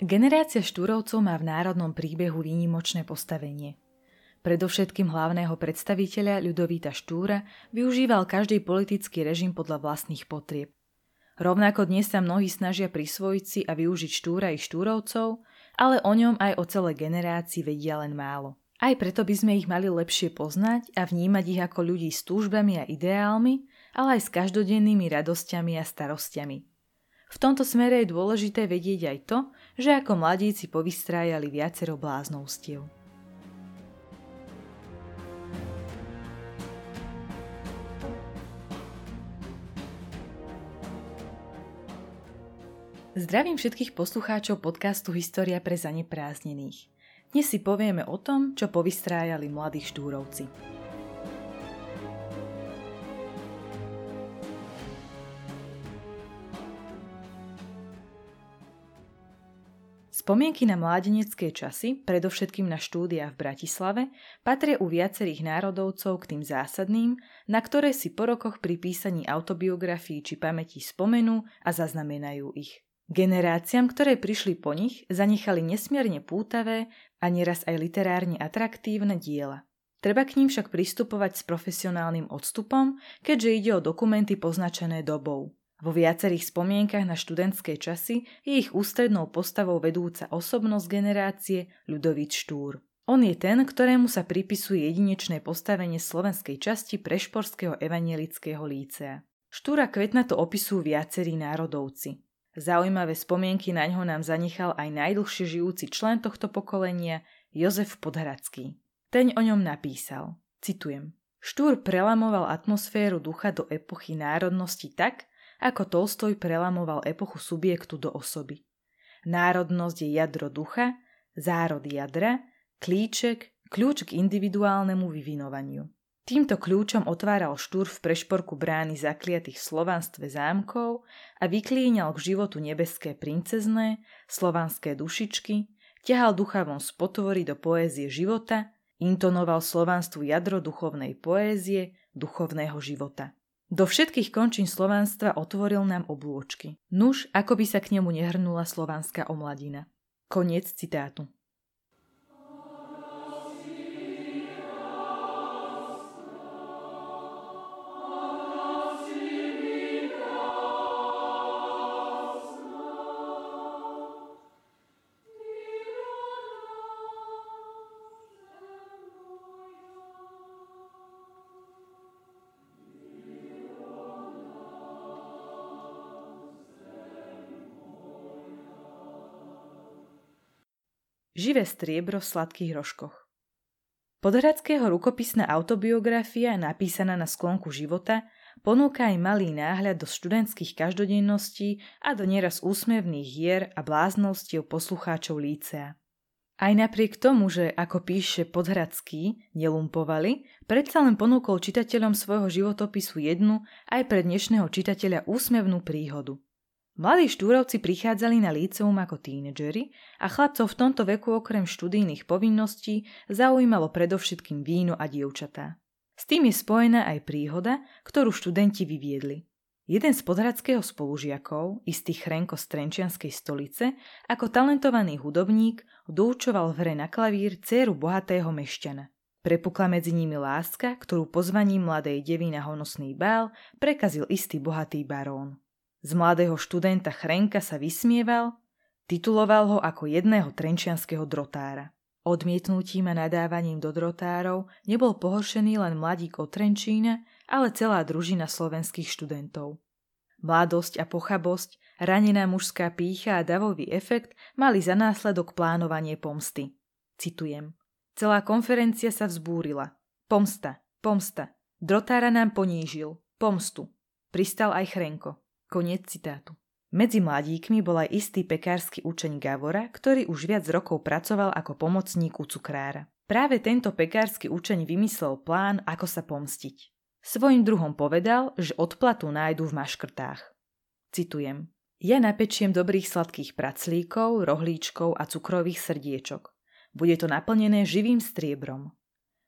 Generácia Štúrovcov má v národnom príbehu výnimočné postavenie. Predovšetkým hlavného predstaviteľa Ľudovíta Štúra využíval každý politický režim podľa vlastných potrieb. Rovnako dnes sa mnohí snažia prisvojiť si a využiť Štúra i Štúrovcov, ale o ňom aj o celej generácii vedia len málo. Aj preto by sme ich mali lepšie poznať a vnímať ich ako ľudí s túžbami a ideálmi, ale aj s každodennými radosťami a starostiami. V tomto smere je dôležité vedieť aj to, že ako mladíci povystrájali viacero bláznovstiev. Zdravím všetkých poslucháčov podcastu História pre zaneprázdnených. Dnes si povieme o tom, čo povystrájali mladí štúrovci. Spomienky na mládenecké časy, predovšetkým na štúdia v Bratislave, patria u viacerých národovcov k tým zásadným, na ktoré si po rokoch pri písaní autobiografií či pamätí spomenú a zaznamenajú ich. Generáciám, ktoré prišli po nich, zanechali nesmierne pútavé a nieraz aj literárne atraktívne diela. Treba k ním však pristupovať s profesionálnym odstupom, keďže ide o dokumenty poznačené dobou. Vo viacerých spomienkach na študentské časy je ich ústrednou postavou vedúca osobnosť generácie Ľudovít Štúr. On je ten, ktorému sa pripisuje jedinečné postavenie slovenskej časti Prešporského evanielického lícea. Štúra Kvetna to opisujú viacerí národovci. Zaujímavé spomienky na ňo nám zanechal aj najdlhšie žijúci člen tohto pokolenia, Jozef Podhradský. Teň o ňom napísal, citujem, Štúr prelamoval atmosféru ducha do epochy národnosti tak, ako Tolstoj prelamoval epochu subjektu do osoby. Národnosť je jadro ducha, zárod jadra, klíček, kľúč k individuálnemu vyvinovaniu. Týmto kľúčom otváral štúr v prešporku brány zakliatých v slovanstve zámkov a vyklíňal k životu nebeské princezné, slovanské dušičky, ťahal ducha von z potvory do poézie života, intonoval slovanstvu jadro duchovnej poézie, duchovného života. Do všetkých končín slovanstva otvoril nám oblôčky. Nuž, ako by sa k nemu nehrnula slovanská omladina. Koniec citátu. Živé striebro v sladkých rožkoch. Podhradského rukopisná autobiografia, napísaná na sklonku života, ponúka aj malý náhľad do študentských každodenností a do nieraz úsmevných hier a bláznostiev poslucháčov lícea. Aj napriek tomu, že, ako píše Podhradský, nelumpovali, predsa len ponúkol čitateľom svojho životopisu jednu, aj pre dnešného čitateľa úsmevnú príhodu – Mladí štúrovci prichádzali na líceum ako tínedžeri a chlapcov v tomto veku okrem študijných povinností zaujímalo predovšetkým víno a dievčatá. S tým je spojená aj príhoda, ktorú študenti vyviedli. Jeden z podhradského spolužiakov, istý Chrenko z Trenčianskej stolice, ako talentovaný hudobník, doučoval v hre na klavír dceru bohatého mešťana. Prepukla medzi nimi láska, ktorú pozvaním mladej devy na honosný bál prekazil istý bohatý barón. Z mladého študenta Chrenka sa vysmieval, tituloval ho ako jedného trenčianského drotára. Odmietnutím a nadávaním do drotárov nebol pohoršený len mladík od Trenčína, ale celá družina slovenských študentov. Mladosť a pochabosť, ranená mužská pícha a davový efekt mali za následok plánovanie pomsty. Citujem. Celá konferencia sa vzbúrila. Pomsta, pomsta. Drotára nám ponížil. Pomstu. Pristal aj Chrenko. Koniec citátu. Medzi mladíkmi bol aj istý pekársky učeň Gavora, ktorý už viac rokov pracoval ako pomocník u cukrára. Práve tento pekársky učeň vymyslel plán, ako sa pomstiť. Svojim druhom povedal, že odplatu nájdu v maškrtách. Citujem. Ja napečiem dobrých sladkých praclíkov, rohlíčkov a cukrových srdiečok. Bude to naplnené živým striebrom.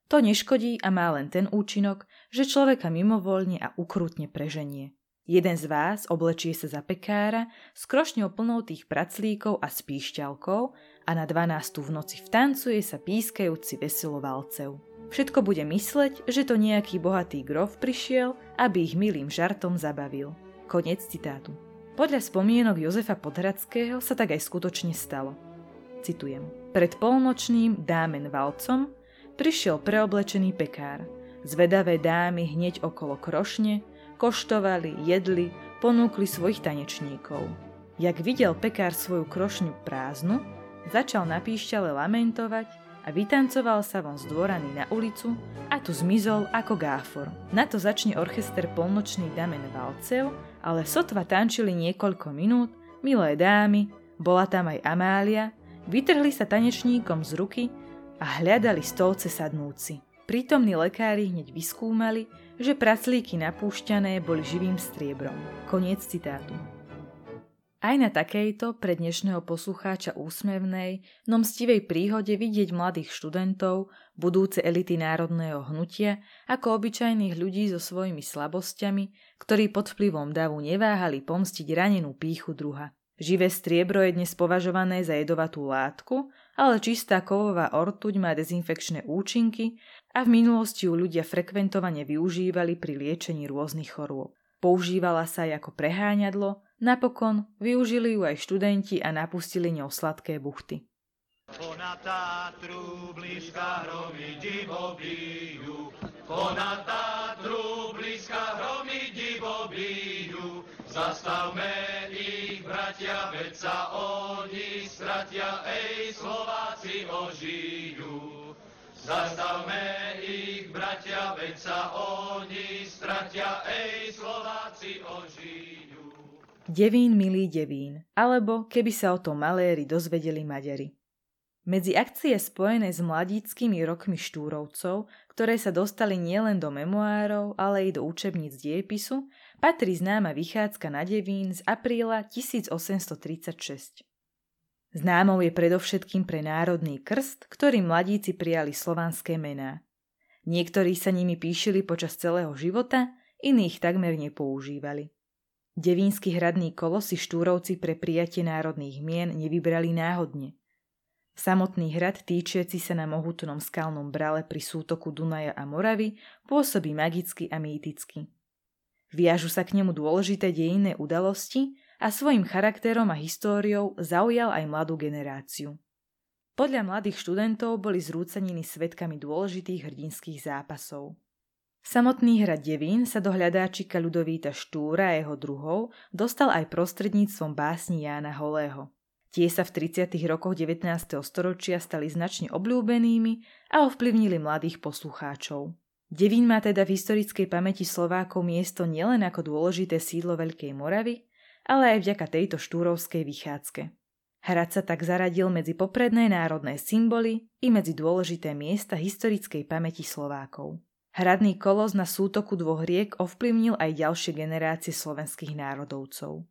To neškodí a má len ten účinok, že človeka mimovoľne a ukrutne preženie. Jeden z vás oblečie sa za pekára s krošňou plnou tých praclíkov a spíšťalkov a na 12. v noci vtancuje sa pískajúci veselo valcev. Všetko bude mysleť, že to nejaký bohatý grof prišiel, aby ich milým žartom zabavil. Konec citátu. Podľa spomienok Jozefa Podhradského sa tak aj skutočne stalo. Citujem. Pred polnočným dámen valcom prišiel preoblečený pekár. Zvedavé dámy hneď okolo krošne koštovali, jedli, ponúkli svojich tanečníkov. Jak videl pekár svoju krošňu prázdnu, začal na lamentovať a vytancoval sa von z dvorany na ulicu a tu zmizol ako gáfor. Na to začne orchester polnočný damen valcev, ale sotva tančili niekoľko minút, milé dámy, bola tam aj Amália, vytrhli sa tanečníkom z ruky a hľadali stolce sadnúci. Prítomní lekári hneď vyskúmali, že praclíky napúšťané boli živým striebrom. Koniec citátu. Aj na takejto pre dnešného poslucháča úsmevnej, no mstivej príhode vidieť mladých študentov, budúce elity národného hnutia, ako obyčajných ľudí so svojimi slabosťami, ktorí pod vplyvom davu neváhali pomstiť ranenú píchu druha. Živé striebro je dnes považované za jedovatú látku, ale čistá kovová ortuť má dezinfekčné účinky a v minulosti ju ľudia frekventovane využívali pri liečení rôznych chorôb. Používala sa aj ako preháňadlo, napokon využili ju aj študenti a napustili ňou sladké buchty. Ponad Tatru blízka hromy divo blízka hromy divo bijú, zastavme ich, bratia, veď sa oni stratia, ej, Slováci ožijú. Zastavme veď sa oni stratia, ej, Slováci ožijú. Devín, milý Devín, alebo keby sa o tom maléri dozvedeli Maďari. Medzi akcie spojené s mladíckými rokmi štúrovcov, ktoré sa dostali nielen do memoárov, ale i do učebníc diepisu, patrí známa vychádzka na Devín z apríla 1836. Známou je predovšetkým pre národný krst, ktorý mladíci prijali slovanské mená. Niektorí sa nimi píšili počas celého života, iných takmer nepoužívali. Devínsky hradný kolo si štúrovci pre prijatie národných mien nevybrali náhodne. Samotný hrad týčiaci sa na mohutnom skalnom brale pri sútoku Dunaja a Moravy pôsobí magicky a mýticky. Viažu sa k nemu dôležité dejinné udalosti a svojim charakterom a históriou zaujal aj mladú generáciu. Podľa mladých študentov boli zrúcaniny svetkami dôležitých hrdinských zápasov. Samotný hrad Devín sa do hľadáčika Ľudovíta Štúra a jeho druhov dostal aj prostredníctvom básni Jána Holého. Tie sa v 30. rokoch 19. storočia stali značne obľúbenými a ovplyvnili mladých poslucháčov. Devín má teda v historickej pamäti Slovákov miesto nielen ako dôležité sídlo Veľkej Moravy, ale aj vďaka tejto štúrovskej vychádzke. Hrad sa tak zaradil medzi popredné národné symboly i medzi dôležité miesta historickej pamäti Slovákov. Hradný kolos na sútoku dvoch riek ovplyvnil aj ďalšie generácie slovenských národovcov.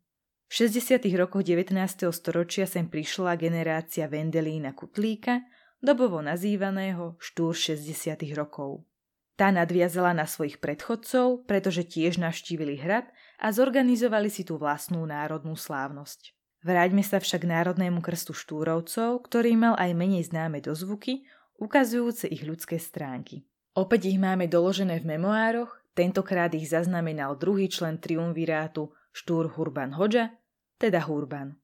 V 60. rokoch 19. storočia sem prišla generácia Vendelína Kutlíka, dobovo nazývaného Štúr 60. rokov. Tá nadviazala na svojich predchodcov, pretože tiež navštívili hrad a zorganizovali si tú vlastnú národnú slávnosť. Vráťme sa však k národnému krstu Štúrovcov, ktorý mal aj menej známe dozvuky, ukazujúce ich ľudské stránky. Opäť ich máme doložené v memoároch, tentokrát ich zaznamenal druhý člen triumvirátu Štúr Hurban Hodža, teda Hurban.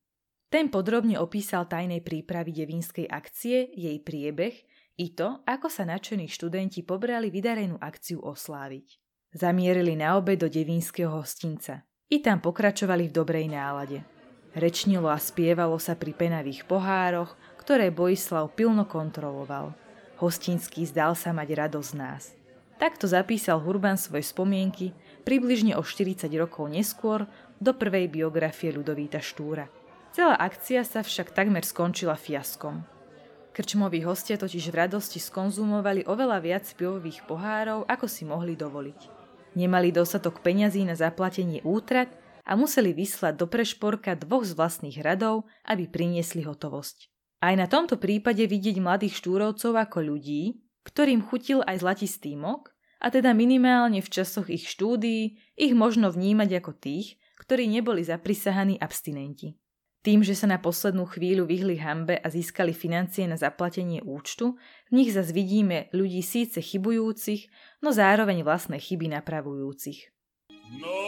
Ten podrobne opísal tajnej prípravy devínskej akcie, jej priebeh i to, ako sa nadšení študenti pobrali vydarenú akciu osláviť. Zamierili na obed do devínskeho hostinca. I tam pokračovali v dobrej nálade. Rečnilo a spievalo sa pri penavých pohároch, ktoré Bojislav pilno kontroloval. Hostinský zdal sa mať radosť z nás. Takto zapísal Hurban svoje spomienky približne o 40 rokov neskôr do prvej biografie Ľudovíta Štúra. Celá akcia sa však takmer skončila fiaskom. Krčmoví hostia totiž v radosti skonzumovali oveľa viac pivových pohárov, ako si mohli dovoliť. Nemali dostatok peňazí na zaplatenie útrat a museli vyslať do prešporka dvoch z vlastných radov, aby priniesli hotovosť. Aj na tomto prípade vidieť mladých štúrovcov ako ľudí, ktorým chutil aj zlatistý mok a teda minimálne v časoch ich štúdií ich možno vnímať ako tých, ktorí neboli zaprisahaní abstinenti. Tým, že sa na poslednú chvíľu vyhli hambe a získali financie na zaplatenie účtu, v nich zas vidíme ľudí síce chybujúcich, no zároveň vlastné chyby napravujúcich. No,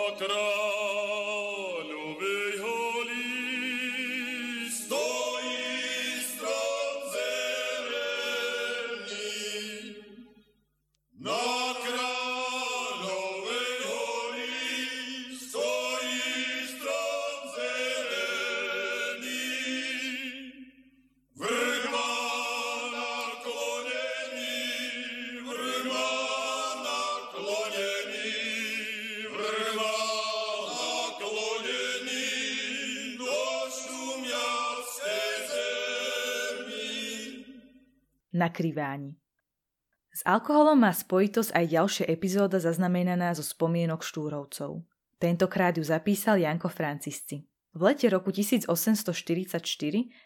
na kriváni. S alkoholom má spojitosť aj ďalšia epizóda zaznamenaná zo spomienok Štúrovcov. Tentokrát ju zapísal Janko Francisci. V lete roku 1844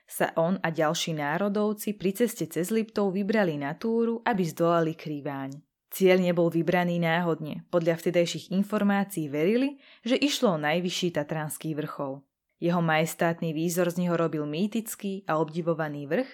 sa on a ďalší národovci pri ceste cez Liptov vybrali na túru, aby zdolali Kriváň. Cieľ nebol vybraný náhodne. Podľa vtedajších informácií verili, že išlo o najvyšší tatranský vrchol. Jeho majestátny výzor z neho robil mýtický a obdivovaný vrch,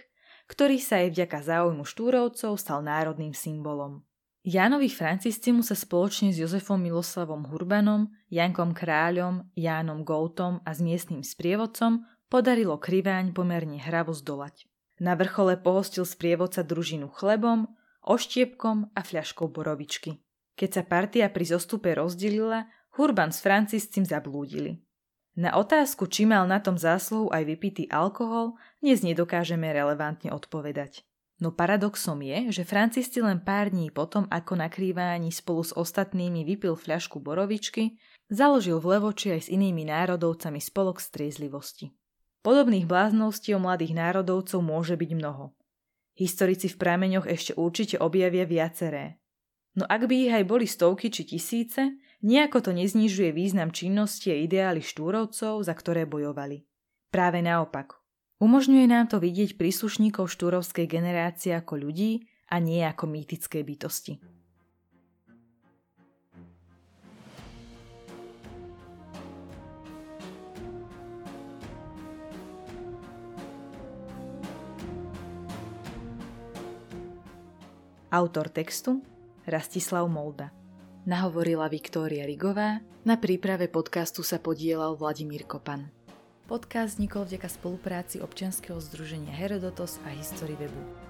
ktorý sa aj vďaka záujmu štúrovcov stal národným symbolom. Jánovi Francisci mu sa spoločne s Jozefom Miloslavom Hurbanom, Jankom Kráľom, Jánom Goutom a s miestnym sprievodcom podarilo kriváň pomerne hravo zdolať. Na vrchole pohostil sprievodca družinu chlebom, oštiepkom a fľaškou borovičky. Keď sa partia pri zostupe rozdelila, Hurban s Franciscim zablúdili. Na otázku, či mal na tom zásluhu aj vypitý alkohol, dnes nedokážeme relevantne odpovedať. No paradoxom je, že Francisci len pár dní potom, ako na krýváni spolu s ostatnými vypil fľašku borovičky, založil v Levoči aj s inými národovcami spolok striezlivosti. Podobných blázností o mladých národovcov môže byť mnoho. Historici v prameňoch ešte určite objavia viaceré. No ak by ich aj boli stovky či tisíce, Nejako to neznižuje význam činnosti a ideály štúrovcov, za ktoré bojovali. Práve naopak. Umožňuje nám to vidieť príslušníkov štúrovskej generácie ako ľudí a nie ako mýtické bytosti. Autor textu Rastislav Molda nahovorila Viktória Rigová, na príprave podcastu sa podielal Vladimír Kopan. Podcast vznikol vďaka spolupráci občianskeho združenia Herodotos a History Webu.